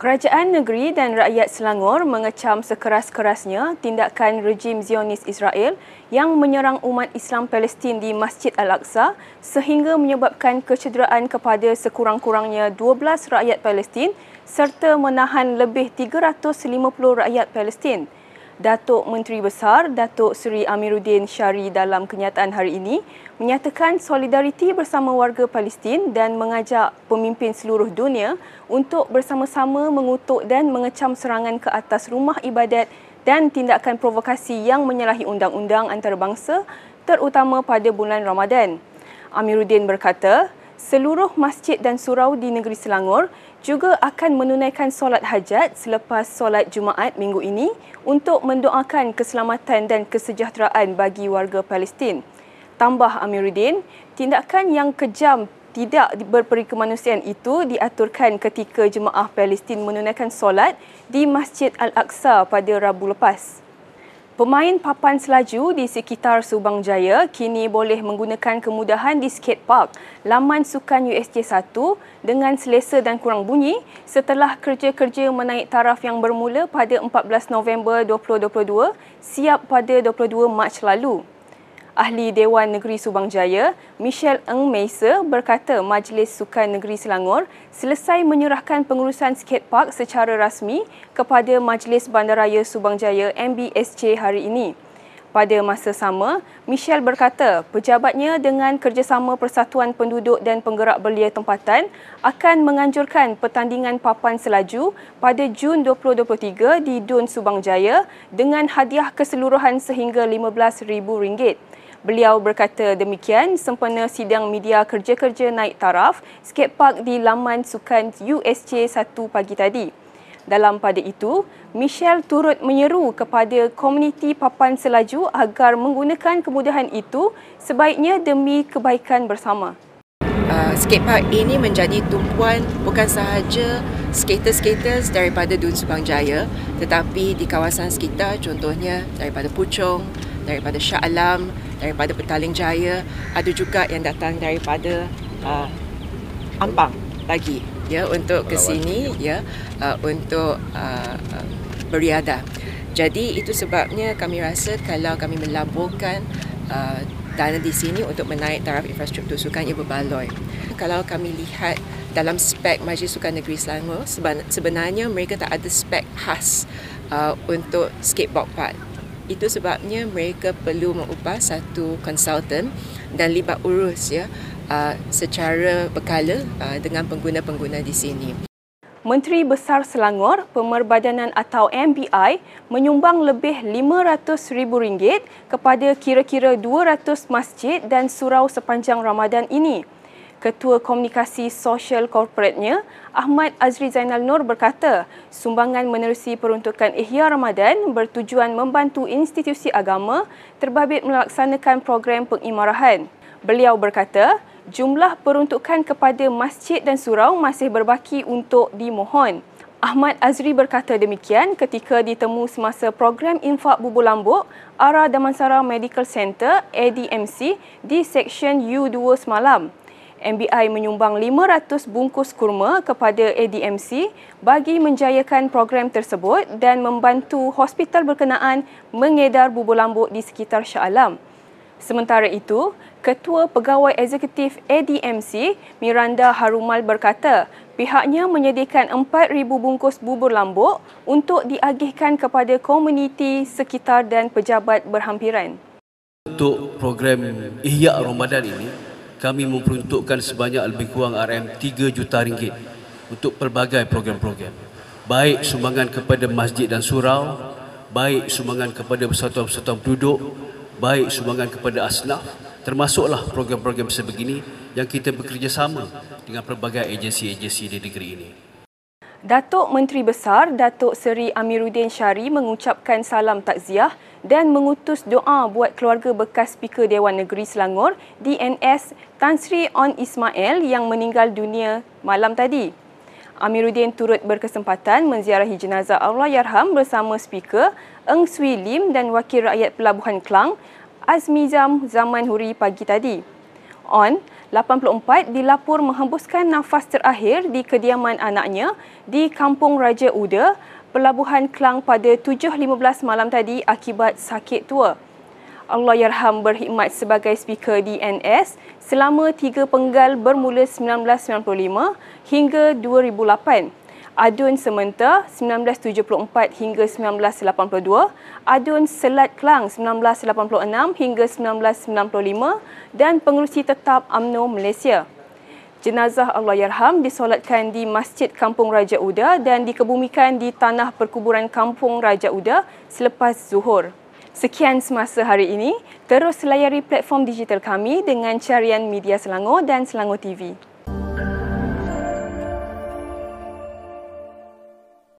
Kerajaan negeri dan rakyat Selangor mengecam sekeras-kerasnya tindakan rejim Zionis Israel yang menyerang umat Islam Palestin di Masjid Al-Aqsa sehingga menyebabkan kecederaan kepada sekurang-kurangnya 12 rakyat Palestin serta menahan lebih 350 rakyat Palestin. Datuk Menteri Besar Datuk Seri Amiruddin Syari dalam kenyataan hari ini menyatakan solidariti bersama warga Palestin dan mengajak pemimpin seluruh dunia untuk bersama-sama mengutuk dan mengecam serangan ke atas rumah ibadat dan tindakan provokasi yang menyalahi undang-undang antarabangsa terutama pada bulan Ramadan. Amiruddin berkata, seluruh masjid dan surau di negeri Selangor juga akan menunaikan solat hajat selepas solat Jumaat minggu ini untuk mendoakan keselamatan dan kesejahteraan bagi warga Palestin. Tambah Amiruddin, tindakan yang kejam tidak berperi kemanusiaan itu diaturkan ketika jemaah Palestin menunaikan solat di Masjid Al-Aqsa pada Rabu lepas. Pemain papan selaju di sekitar Subang Jaya kini boleh menggunakan kemudahan di skatepark laman sukan USJ 1 dengan selesa dan kurang bunyi setelah kerja-kerja menaik taraf yang bermula pada 14 November 2022 siap pada 22 Mac lalu. Ahli Dewan Negeri Subang Jaya, Michelle Eng Meisa berkata Majlis Sukan Negeri Selangor selesai menyerahkan pengurusan skatepark secara rasmi kepada Majlis Bandaraya Subang Jaya MBSC hari ini. Pada masa sama, Michelle berkata pejabatnya dengan kerjasama Persatuan Penduduk dan Penggerak Belia Tempatan akan menganjurkan pertandingan papan selaju pada Jun 2023 di Dun Subang Jaya dengan hadiah keseluruhan sehingga RM15,000. Beliau berkata demikian sempena sidang media kerja-kerja naik taraf skatepark di laman sukan USJ 1 pagi tadi. Dalam pada itu, Michelle turut menyeru kepada komuniti papan selaju agar menggunakan kemudahan itu sebaiknya demi kebaikan bersama. Uh, skatepark ini menjadi tumpuan bukan sahaja skater-skaters daripada Dun Subang Jaya tetapi di kawasan sekitar contohnya daripada Puchong, daripada Shah Alam, daripada Petaling Jaya, ada juga yang datang daripada uh, Ampang lagi ya untuk ke sini ya uh, untuk uh, beriadah. Jadi itu sebabnya kami rasa kalau kami melaburkan uh, dana di sini untuk menaik taraf infrastruktur sukan ia berbaloi. Kalau kami lihat dalam spek Majlis Sukan Negeri Selangor sebenarnya mereka tak ada spek khas uh, untuk skateboard park itu sebabnya mereka perlu mengupah satu konsultan dan libat urus ya uh, secara berkala uh, dengan pengguna-pengguna di sini. Menteri Besar Selangor, Pemerbadanan atau MBI menyumbang lebih RM500,000 kepada kira-kira 200 masjid dan surau sepanjang Ramadan ini. Ketua Komunikasi Sosial Korporatnya, Ahmad Azri Zainal Nur berkata, sumbangan menerusi peruntukan Ihya Ramadan bertujuan membantu institusi agama terbabit melaksanakan program pengimarahan. Beliau berkata, jumlah peruntukan kepada masjid dan surau masih berbaki untuk dimohon. Ahmad Azri berkata demikian ketika ditemu semasa program infak bubur lambuk arah Damansara Medical Center ADMC di Seksyen U2 semalam. MBI menyumbang 500 bungkus kurma kepada ADMC bagi menjayakan program tersebut dan membantu hospital berkenaan mengedar bubur lambuk di sekitar Shah Alam. Sementara itu, Ketua Pegawai Eksekutif ADMC, Miranda Harumal berkata, pihaknya menyediakan 4,000 bungkus bubur lambuk untuk diagihkan kepada komuniti sekitar dan pejabat berhampiran. Untuk program Ihya Ramadan ini, kami memperuntukkan sebanyak lebih kurang RM3 juta ringgit untuk pelbagai program-program. Baik sumbangan kepada masjid dan surau, baik sumbangan kepada persatuan-persatuan penduduk, baik sumbangan kepada asnaf, termasuklah program-program sebegini yang kita bekerjasama dengan pelbagai agensi-agensi di negeri ini. Datuk Menteri Besar Datuk Seri Amiruddin Syari mengucapkan salam takziah dan mengutus doa buat keluarga bekas Speaker Dewan Negeri Selangor DNS Tan Sri On Ismail yang meninggal dunia malam tadi. Amiruddin turut berkesempatan menziarahi jenazah Allahyarham bersama Speaker Eng Swee Lim dan Wakil Rakyat Pelabuhan Klang Azmizam Zaman Huri pagi tadi. On 84 dilapor menghembuskan nafas terakhir di kediaman anaknya di Kampung Raja Uda, Pelabuhan Kelang pada 7.15 malam tadi akibat sakit tua. Allah Yarham berkhidmat sebagai speaker di NS selama tiga penggal bermula 1995 hingga 2008. Adun Sementa 1974 hingga 1982, Adun Selat Kelang 1986 hingga 1995 dan pengerusi tetap AMNO Malaysia. Jenazah Allah Yarham disolatkan di Masjid Kampung Raja Uda dan dikebumikan di tanah perkuburan Kampung Raja Uda selepas zuhur. Sekian semasa hari ini. Terus layari platform digital kami dengan carian media Selangor dan Selangor TV.